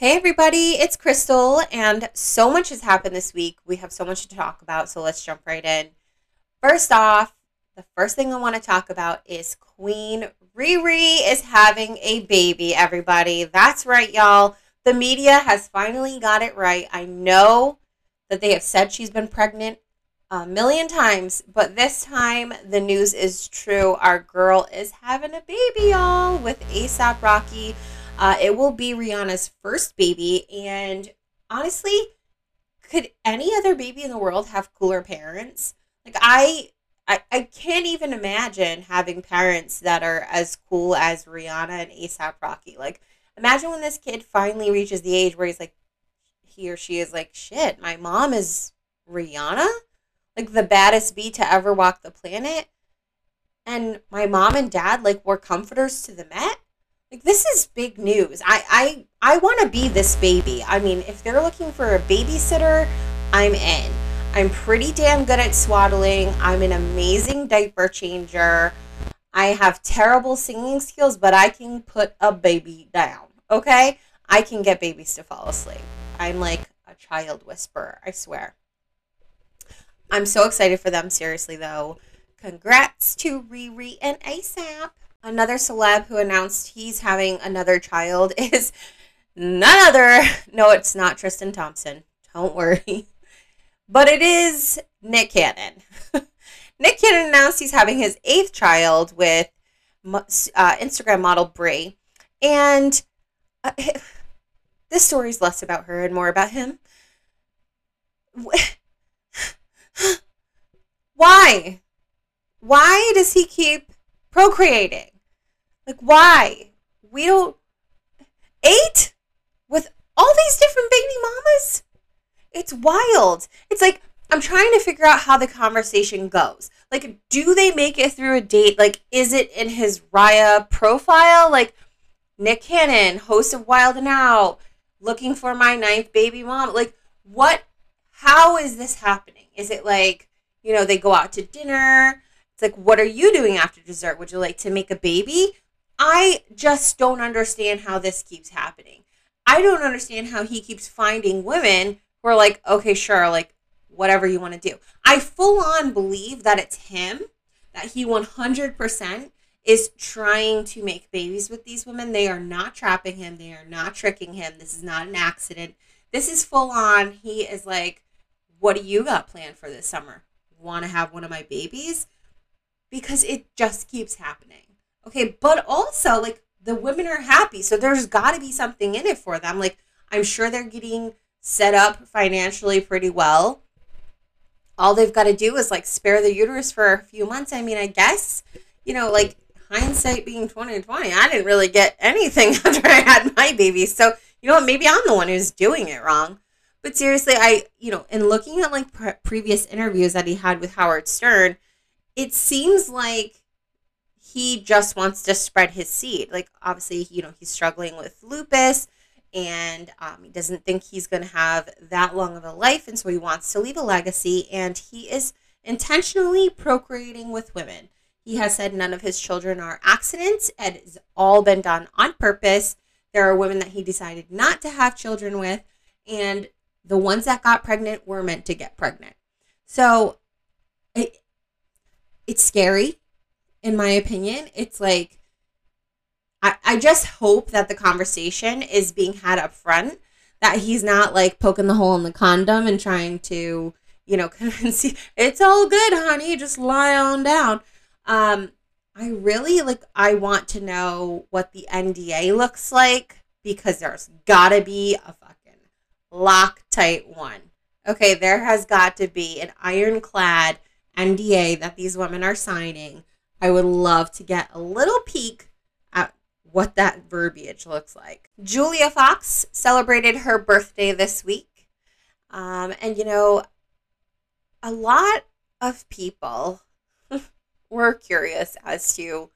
Hey, everybody, it's Crystal, and so much has happened this week. We have so much to talk about, so let's jump right in. First off, the first thing I want to talk about is Queen Riri is having a baby, everybody. That's right, y'all. The media has finally got it right. I know that they have said she's been pregnant a million times, but this time the news is true. Our girl is having a baby, y'all, with ASAP Rocky. Uh, it will be Rihanna's first baby, and honestly, could any other baby in the world have cooler parents? Like I, I, I can't even imagine having parents that are as cool as Rihanna and ASAP Rocky. Like, imagine when this kid finally reaches the age where he's like, he or she is like, shit, my mom is Rihanna, like the baddest bee to ever walk the planet, and my mom and dad like were comforters to the Met like this is big news. I I I want to be this baby. I mean, if they're looking for a babysitter, I'm in. I'm pretty damn good at swaddling. I'm an amazing diaper changer. I have terrible singing skills, but I can put a baby down. Okay? I can get babies to fall asleep. I'm like a child whisperer, I swear. I'm so excited for them, seriously, though. Congrats to Riri and ASAP. Another celeb who announced he's having another child is none other. No, it's not Tristan Thompson. Don't worry. But it is Nick Cannon. Nick Cannon announced he's having his eighth child with uh, Instagram model Bre. And uh, this story is less about her and more about him. Why? Why does he keep procreating. Like, why? We don't. Eight? With all these different baby mamas? It's wild. It's like, I'm trying to figure out how the conversation goes. Like, do they make it through a date? Like, is it in his Raya profile? Like, Nick Cannon, host of Wild and Out, looking for my ninth baby mom. Like, what? How is this happening? Is it like, you know, they go out to dinner? It's like, what are you doing after dessert? Would you like to make a baby? I just don't understand how this keeps happening. I don't understand how he keeps finding women who are like, okay, sure, like whatever you want to do. I full on believe that it's him, that he 100% is trying to make babies with these women. They are not trapping him, they are not tricking him. This is not an accident. This is full on. He is like, what do you got planned for this summer? Want to have one of my babies? Because it just keeps happening. Okay, but also like the women are happy, so there's got to be something in it for them. Like I'm sure they're getting set up financially pretty well. All they've got to do is like spare the uterus for a few months. I mean, I guess, you know, like hindsight being 2020, I didn't really get anything after I had my baby. So, you know what, maybe I'm the one who's doing it wrong. But seriously, I, you know, in looking at like pre- previous interviews that he had with Howard Stern, it seems like he just wants to spread his seed. Like, obviously, you know, he's struggling with lupus and um, he doesn't think he's going to have that long of a life. And so he wants to leave a legacy. And he is intentionally procreating with women. He has said none of his children are accidents. It has all been done on purpose. There are women that he decided not to have children with. And the ones that got pregnant were meant to get pregnant. So it's scary in my opinion. It's like I, I just hope that the conversation is being had up front that he's not like poking the hole in the condom and trying to you know convince you it's all good honey just lie on down. Um i really like i want to know what the nda looks like because there's gotta be a fucking loctite one. Okay there has got to be an ironclad NDA that these women are signing, I would love to get a little peek at what that verbiage looks like. Julia Fox celebrated her birthday this week. Um, and, you know, a lot of people were curious as to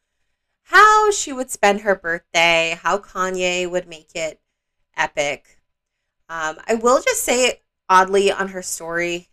how she would spend her birthday, how Kanye would make it epic. Um, I will just say, oddly, on her story,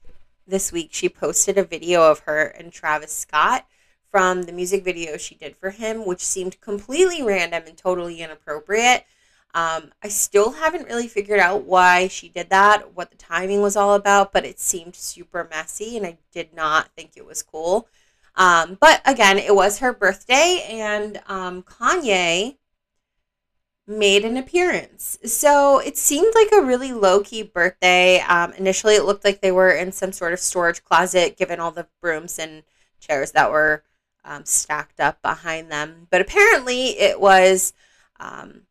this week she posted a video of her and Travis Scott from the music video she did for him, which seemed completely random and totally inappropriate. Um, I still haven't really figured out why she did that, what the timing was all about, but it seemed super messy and I did not think it was cool. Um, but again, it was her birthday and um, Kanye made an appearance. So it seemed like a really low key birthday. Um, initially, it looked like they were in some sort of storage closet, given all the brooms and chairs that were um, stacked up behind them. But apparently, it was um,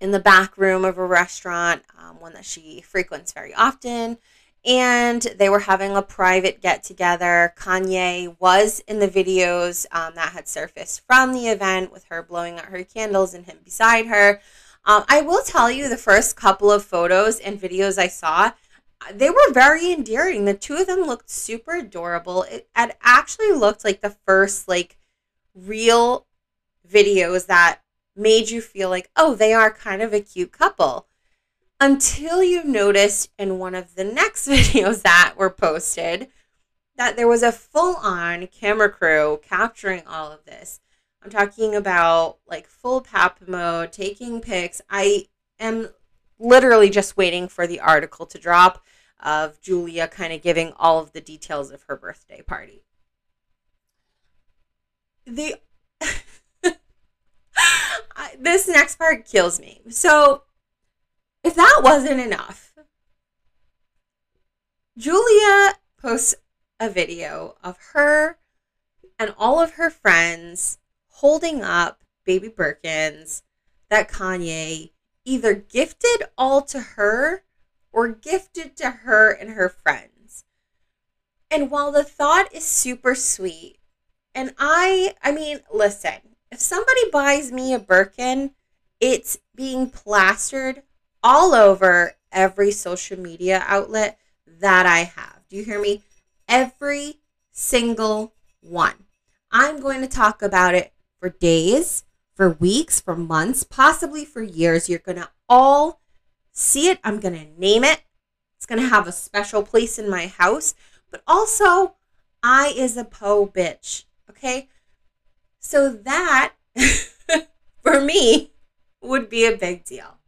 in the back room of a restaurant, um, one that she frequents very often. And they were having a private get together. Kanye was in the videos um, that had surfaced from the event with her blowing out her candles and him beside her. Um, I will tell you, the first couple of photos and videos I saw, they were very endearing. The two of them looked super adorable. It, it actually looked like the first like real videos that made you feel like, oh, they are kind of a cute couple. Until you noticed in one of the next videos that were posted that there was a full on camera crew capturing all of this. I'm talking about like full pap mode, taking pics. I am literally just waiting for the article to drop of Julia kind of giving all of the details of her birthday party. The this next part kills me. So, if that wasn't enough, Julia posts a video of her and all of her friends holding up baby Birkins that Kanye either gifted all to her or gifted to her and her friends. And while the thought is super sweet, and I I mean, listen, if somebody buys me a Birkin, it's being plastered all over every social media outlet that I have. Do you hear me? Every single one. I'm going to talk about it for days, for weeks, for months, possibly for years. You're going to all see it. I'm going to name it. It's going to have a special place in my house. But also, I is a po bitch. Okay. So that, for me, would be a big deal.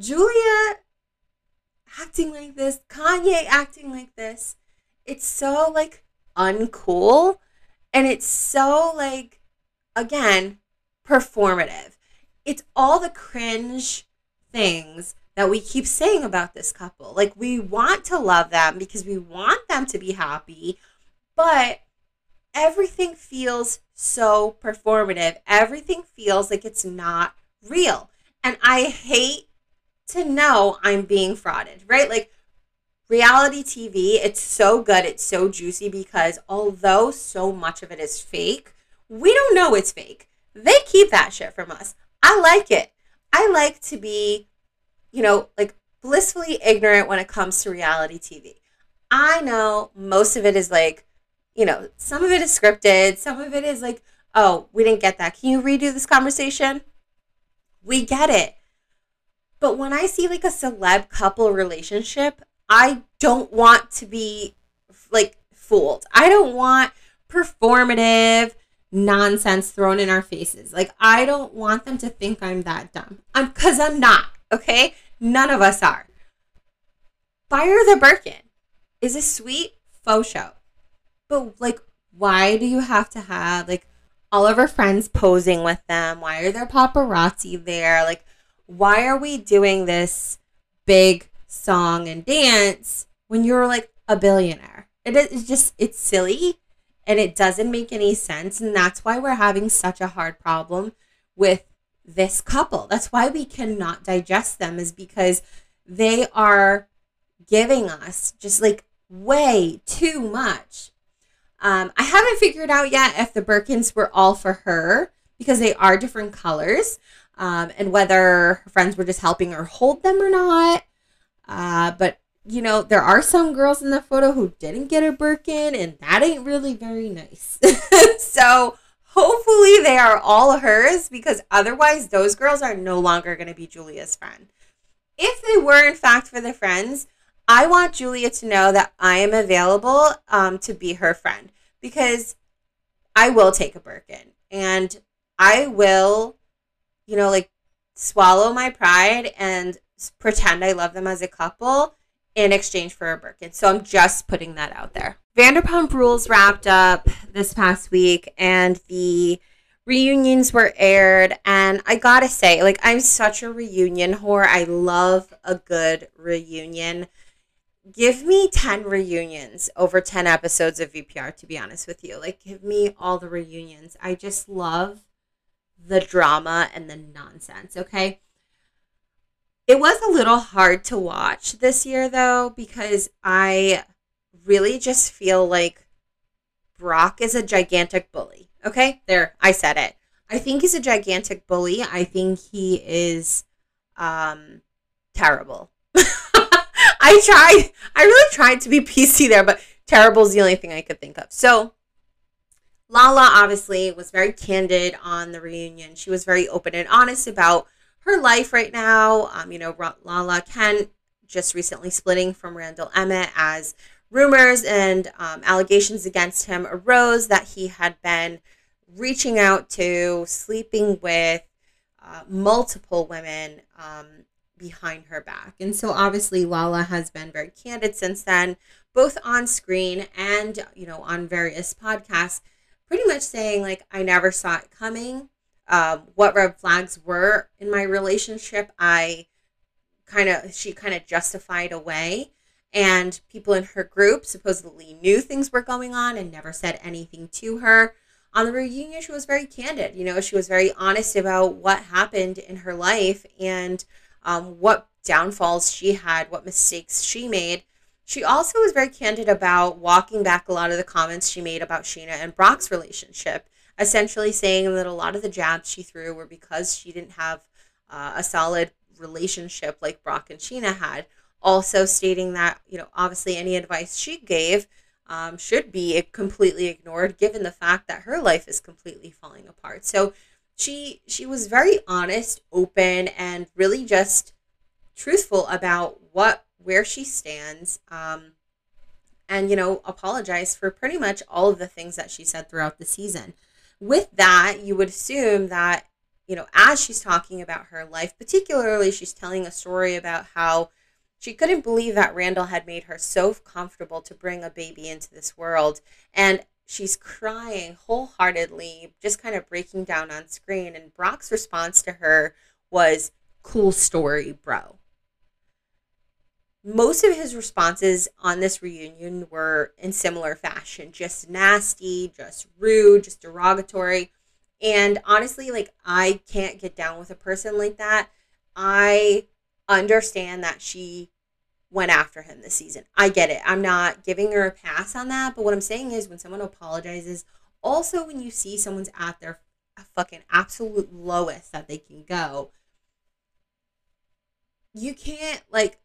Julia acting like this, Kanye acting like this, it's so like uncool and it's so like again performative. It's all the cringe things that we keep saying about this couple. Like we want to love them because we want them to be happy, but everything feels so performative. Everything feels like it's not real. And I hate to know I'm being frauded, right? Like reality TV, it's so good, it's so juicy because although so much of it is fake, we don't know it's fake. They keep that shit from us. I like it. I like to be, you know, like blissfully ignorant when it comes to reality TV. I know most of it is like you know, some of it is scripted, some of it is like, oh, we didn't get that. Can you redo this conversation? We get it. But when I see like a celeb couple relationship, I don't want to be like fooled. I don't want performative nonsense thrown in our faces. Like I don't want them to think I'm that dumb. I'm cuz I'm not, okay? None of us are. Fire the Birkin is a sweet faux show. But like, why do you have to have like all of her friends posing with them? Why are there paparazzi there? Like, why are we doing this big song and dance when you're like a billionaire? It is just it's silly and it doesn't make any sense and that's why we're having such a hard problem with this couple. That's why we cannot digest them is because they are giving us just like way too much um, I haven't figured out yet if the Birkins were all for her because they are different colors um, and whether her friends were just helping her hold them or not. Uh, but, you know, there are some girls in the photo who didn't get a Birkin, and that ain't really very nice. so hopefully they are all hers because otherwise those girls are no longer going to be Julia's friend. If they were, in fact, for the friends, I want Julia to know that I am available um, to be her friend because I will take a Birkin and I will, you know, like swallow my pride and pretend I love them as a couple in exchange for a Birkin. So I'm just putting that out there. Vanderpump Rules wrapped up this past week and the reunions were aired and I got to say like I'm such a reunion whore. I love a good reunion. Give me 10 reunions over 10 episodes of VPR to be honest with you. Like give me all the reunions. I just love the drama and the nonsense, okay? It was a little hard to watch this year though because I really just feel like Brock is a gigantic bully. Okay, there, I said it. I think he's a gigantic bully. I think he is um, terrible. I tried, I really tried to be PC there, but terrible is the only thing I could think of. So, Lala obviously was very candid on the reunion. She was very open and honest about her life right now. Um, you know, Lala Kent just recently splitting from Randall Emmett as rumors and um, allegations against him arose that he had been reaching out to, sleeping with uh, multiple women um, behind her back. And so obviously Lala has been very candid since then, both on screen and, you know, on various podcasts, pretty much saying, like, I never saw it coming. Um, what red flags were in my relationship, I kind of, she kind of justified away and people in her group supposedly knew things were going on and never said anything to her. On the reunion, she was very candid. You know, she was very honest about what happened in her life and um, what downfalls she had, what mistakes she made. She also was very candid about walking back a lot of the comments she made about Scheana and Brock's relationship, essentially saying that a lot of the jabs she threw were because she didn't have uh, a solid relationship like Brock and Scheana had. Also stating that you know obviously any advice she gave um, should be completely ignored given the fact that her life is completely falling apart. So she she was very honest open and really just truthful about what where she stands um, and you know apologize for pretty much all of the things that she said throughout the season with that you would assume that you know as she's talking about her life particularly she's telling a story about how she couldn't believe that Randall had made her so comfortable to bring a baby into this world. And she's crying wholeheartedly, just kind of breaking down on screen. And Brock's response to her was, Cool story, bro. Most of his responses on this reunion were in similar fashion just nasty, just rude, just derogatory. And honestly, like, I can't get down with a person like that. I understand that she went after him this season. I get it. I'm not giving her a pass on that, but what I'm saying is when someone apologizes, also when you see someone's at their fucking absolute lowest that they can go, you can't like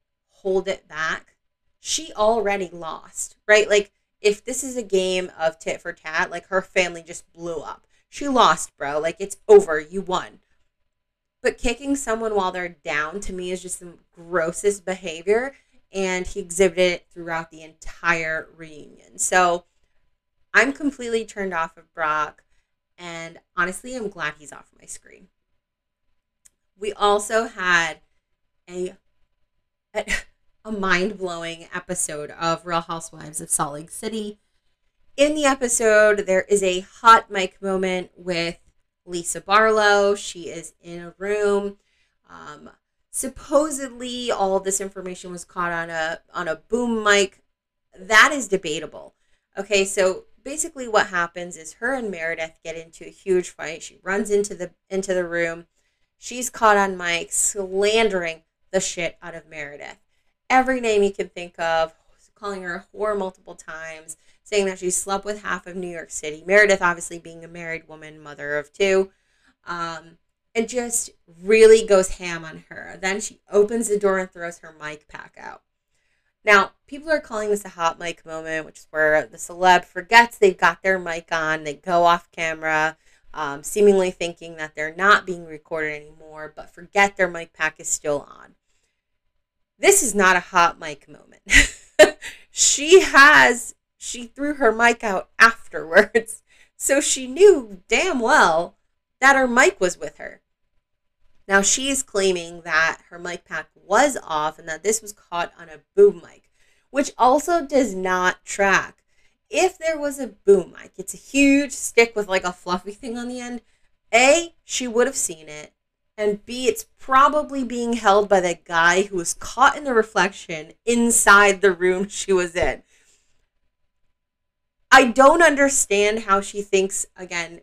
hold it back. She already lost, right? Like if this is a game of tit for tat, like her family just blew up. She lost, bro. Like it's over. You won. But kicking someone while they're down to me is just the grossest behavior. And he exhibited it throughout the entire reunion. So I'm completely turned off of Brock. And honestly, I'm glad he's off my screen. We also had a, a mind blowing episode of Real Housewives of Salt Lake City. In the episode, there is a hot mic moment with Lisa Barlow. She is in a room. Um, supposedly, all this information was caught on a on a boom mic. That is debatable. Okay, so basically, what happens is her and Meredith get into a huge fight. She runs into the into the room. She's caught on mic slandering the shit out of Meredith. Every name you can think of, calling her a whore multiple times, saying that she slept with half of New York City. Meredith, obviously, being a married woman, mother of two, um, and just really goes ham on her. Then she opens the door and throws her mic pack out. Now, people are calling this a hot mic moment, which is where the celeb forgets they've got their mic on, they go off camera, um, seemingly thinking that they're not being recorded anymore, but forget their mic pack is still on. This is not a hot mic moment. she has she threw her mic out afterwards. So she knew damn well that her mic was with her. Now she's claiming that her mic pack was off and that this was caught on a boom mic, which also does not track. If there was a boom mic, it's a huge stick with like a fluffy thing on the end. A, she would have seen it. And B, it's probably being held by the guy who was caught in the reflection inside the room she was in. I don't understand how she thinks, again,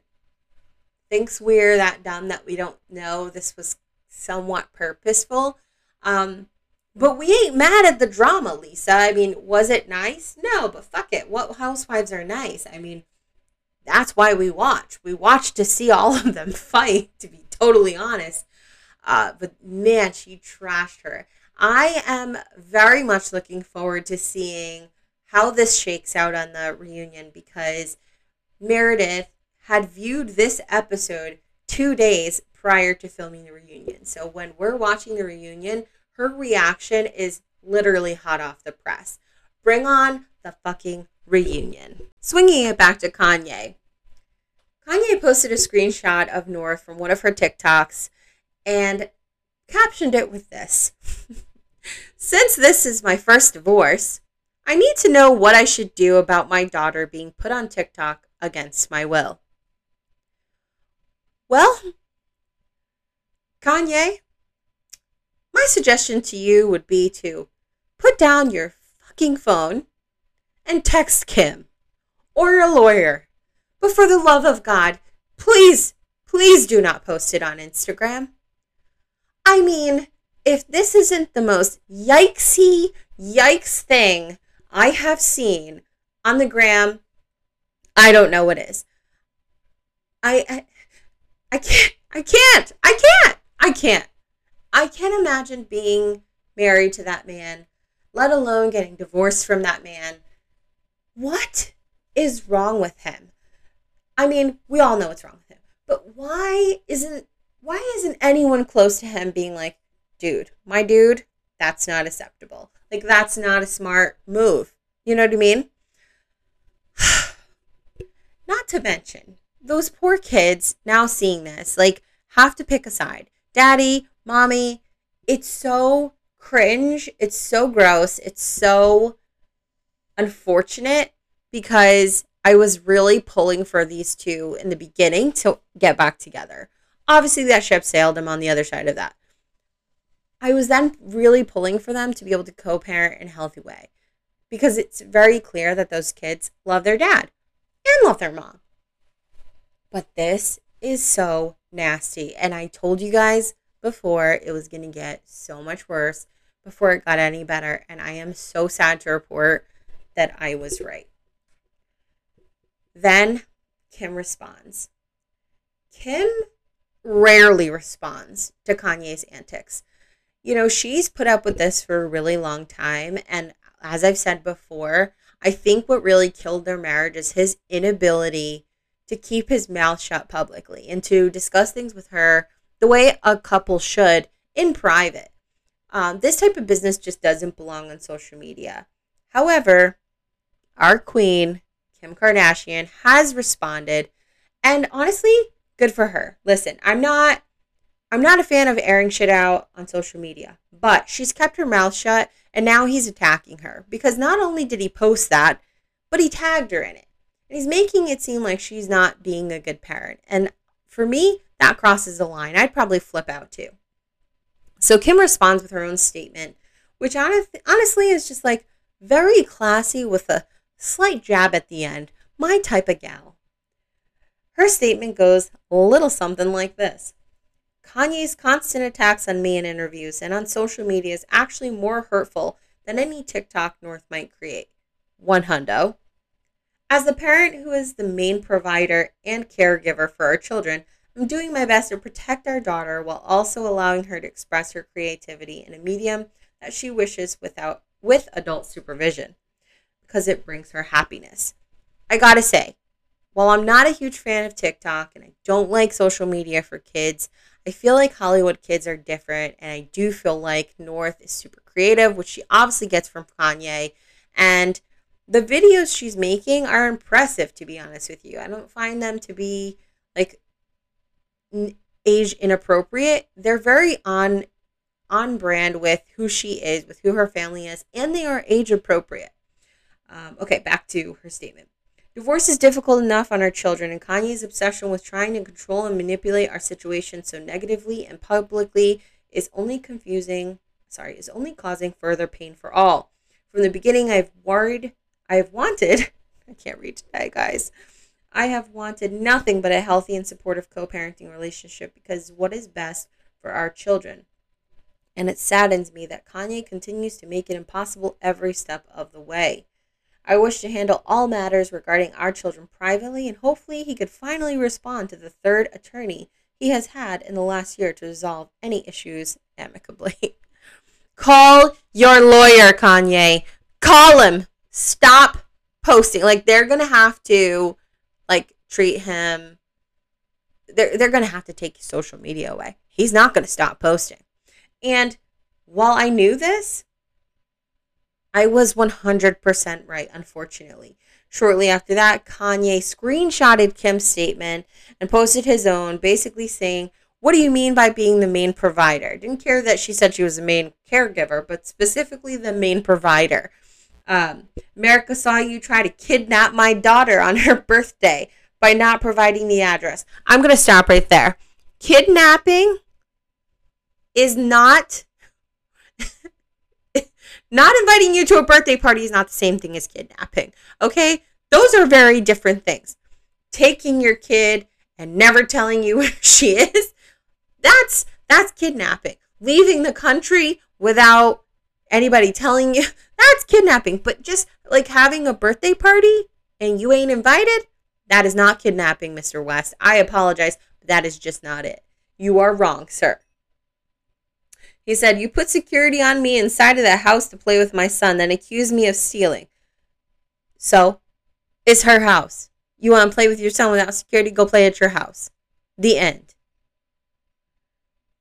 thinks we're that dumb that we don't know this was somewhat purposeful. Um, but we ain't mad at the drama, Lisa. I mean, was it nice? No, but fuck it. What housewives are nice? I mean, that's why we watch. We watch to see all of them fight, to be totally honest. Uh, but man, she trashed her. I am very much looking forward to seeing how this shakes out on the reunion because Meredith had viewed this episode two days prior to filming the reunion. So when we're watching the reunion, her reaction is literally hot off the press. Bring on the fucking reunion. Swinging it back to Kanye. Kanye posted a screenshot of North from one of her TikToks and captioned it with this Since this is my first divorce, I need to know what I should do about my daughter being put on TikTok against my will. Well, Kanye, my suggestion to you would be to put down your fucking phone and text Kim or your lawyer. But for the love of God, please, please do not post it on Instagram. I mean, if this isn't the most yikesy, yikes thing I have seen on the gram, I don't know what is. I, I, I can't, I can't, I can't, I can't. I can't imagine being married to that man, let alone getting divorced from that man. What is wrong with him? I mean, we all know what's wrong with him, but why isn't why isn't anyone close to him being like, dude, my dude, that's not acceptable. Like that's not a smart move. You know what I mean? not to mention those poor kids now seeing this, like have to pick a side. Daddy, mommy, it's so cringe. It's so gross. It's so unfortunate because I was really pulling for these two in the beginning to get back together. Obviously, that ship sailed. I'm on the other side of that. I was then really pulling for them to be able to co parent in a healthy way because it's very clear that those kids love their dad and love their mom. But this is so nasty. And I told you guys before it was going to get so much worse before it got any better. And I am so sad to report that I was right. Then Kim responds. Kim rarely responds to Kanye's antics. You know, she's put up with this for a really long time. And as I've said before, I think what really killed their marriage is his inability to keep his mouth shut publicly and to discuss things with her the way a couple should in private. Um, this type of business just doesn't belong on social media. However, our queen, Kim Kardashian, has responded, and honestly, good for her. Listen, I'm not I'm not a fan of airing shit out on social media, but she's kept her mouth shut and now he's attacking her because not only did he post that, but he tagged her in it. And he's making it seem like she's not being a good parent. And for me, that crosses the line. I'd probably flip out too. So Kim responds with her own statement, which honestly is just like very classy with a slight jab at the end. My type of gal. Her statement goes a little something like this Kanye's constant attacks on me in interviews and on social media is actually more hurtful than any TikTok North might create. One hundo. As the parent who is the main provider and caregiver for our children, I'm doing my best to protect our daughter while also allowing her to express her creativity in a medium that she wishes without with adult supervision because it brings her happiness. I got to say, while I'm not a huge fan of TikTok and I don't like social media for kids, I feel like Hollywood kids are different. And I do feel like North is super creative, which she obviously gets from Kanye. And the videos she's making are impressive, to be honest with you. I don't find them to be like age inappropriate. They're very on on brand with who she is, with who her family is, and they are age appropriate. Um, okay, back to her statement. Divorce is difficult enough on our children, and Kanye's obsession with trying to control and manipulate our situation so negatively and publicly is only confusing, sorry, is only causing further pain for all. From the beginning, I've worried, I've wanted, I can't read today, guys. I have wanted nothing but a healthy and supportive co parenting relationship because what is best for our children. And it saddens me that Kanye continues to make it impossible every step of the way. I wish to handle all matters regarding our children privately, and hopefully he could finally respond to the third attorney he has had in the last year to resolve any issues amicably. Call your lawyer, Kanye. Call him. Stop posting. Like they're gonna have to like treat him. They're they're gonna have to take social media away. He's not gonna stop posting. And while I knew this, I was 100% right, unfortunately. Shortly after that, Kanye screenshotted Kim's statement and posted his own, basically saying, What do you mean by being the main provider? Didn't care that she said she was the main caregiver, but specifically the main provider. Um, America saw you try to kidnap my daughter on her birthday by not providing the address. I'm going to stop right there. Kidnapping is not not inviting you to a birthday party is not the same thing as kidnapping. Okay? Those are very different things. Taking your kid and never telling you where she is, that's that's kidnapping. Leaving the country without anybody telling you, that's kidnapping. But just like having a birthday party and you ain't invited, that is not kidnapping, Mr. West. I apologize, but that is just not it. You are wrong, sir. He said, You put security on me inside of the house to play with my son, then accuse me of stealing. So, it's her house. You want to play with your son without security? Go play at your house. The end.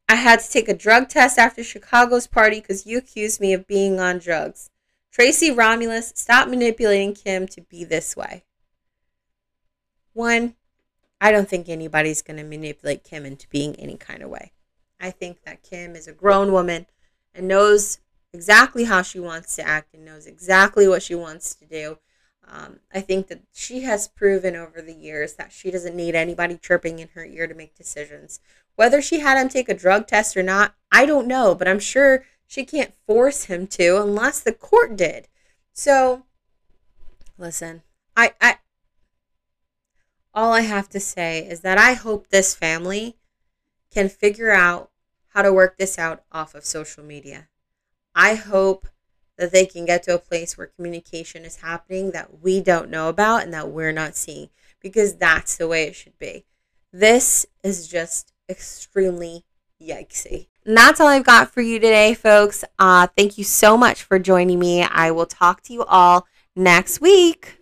I had to take a drug test after Chicago's party because you accused me of being on drugs. Tracy Romulus, stop manipulating Kim to be this way. One, I don't think anybody's going to manipulate Kim into being any kind of way. I think that Kim is a grown woman and knows exactly how she wants to act and knows exactly what she wants to do. Um, I think that she has proven over the years that she doesn't need anybody chirping in her ear to make decisions. Whether she had him take a drug test or not, I don't know, but I'm sure she can't force him to unless the court did. So, listen, I, I, all I have to say is that I hope this family can figure out how to work this out off of social media. I hope that they can get to a place where communication is happening that we don't know about and that we're not seeing because that's the way it should be. This is just extremely yikesy. And that's all I've got for you today, folks. Uh, thank you so much for joining me. I will talk to you all next week.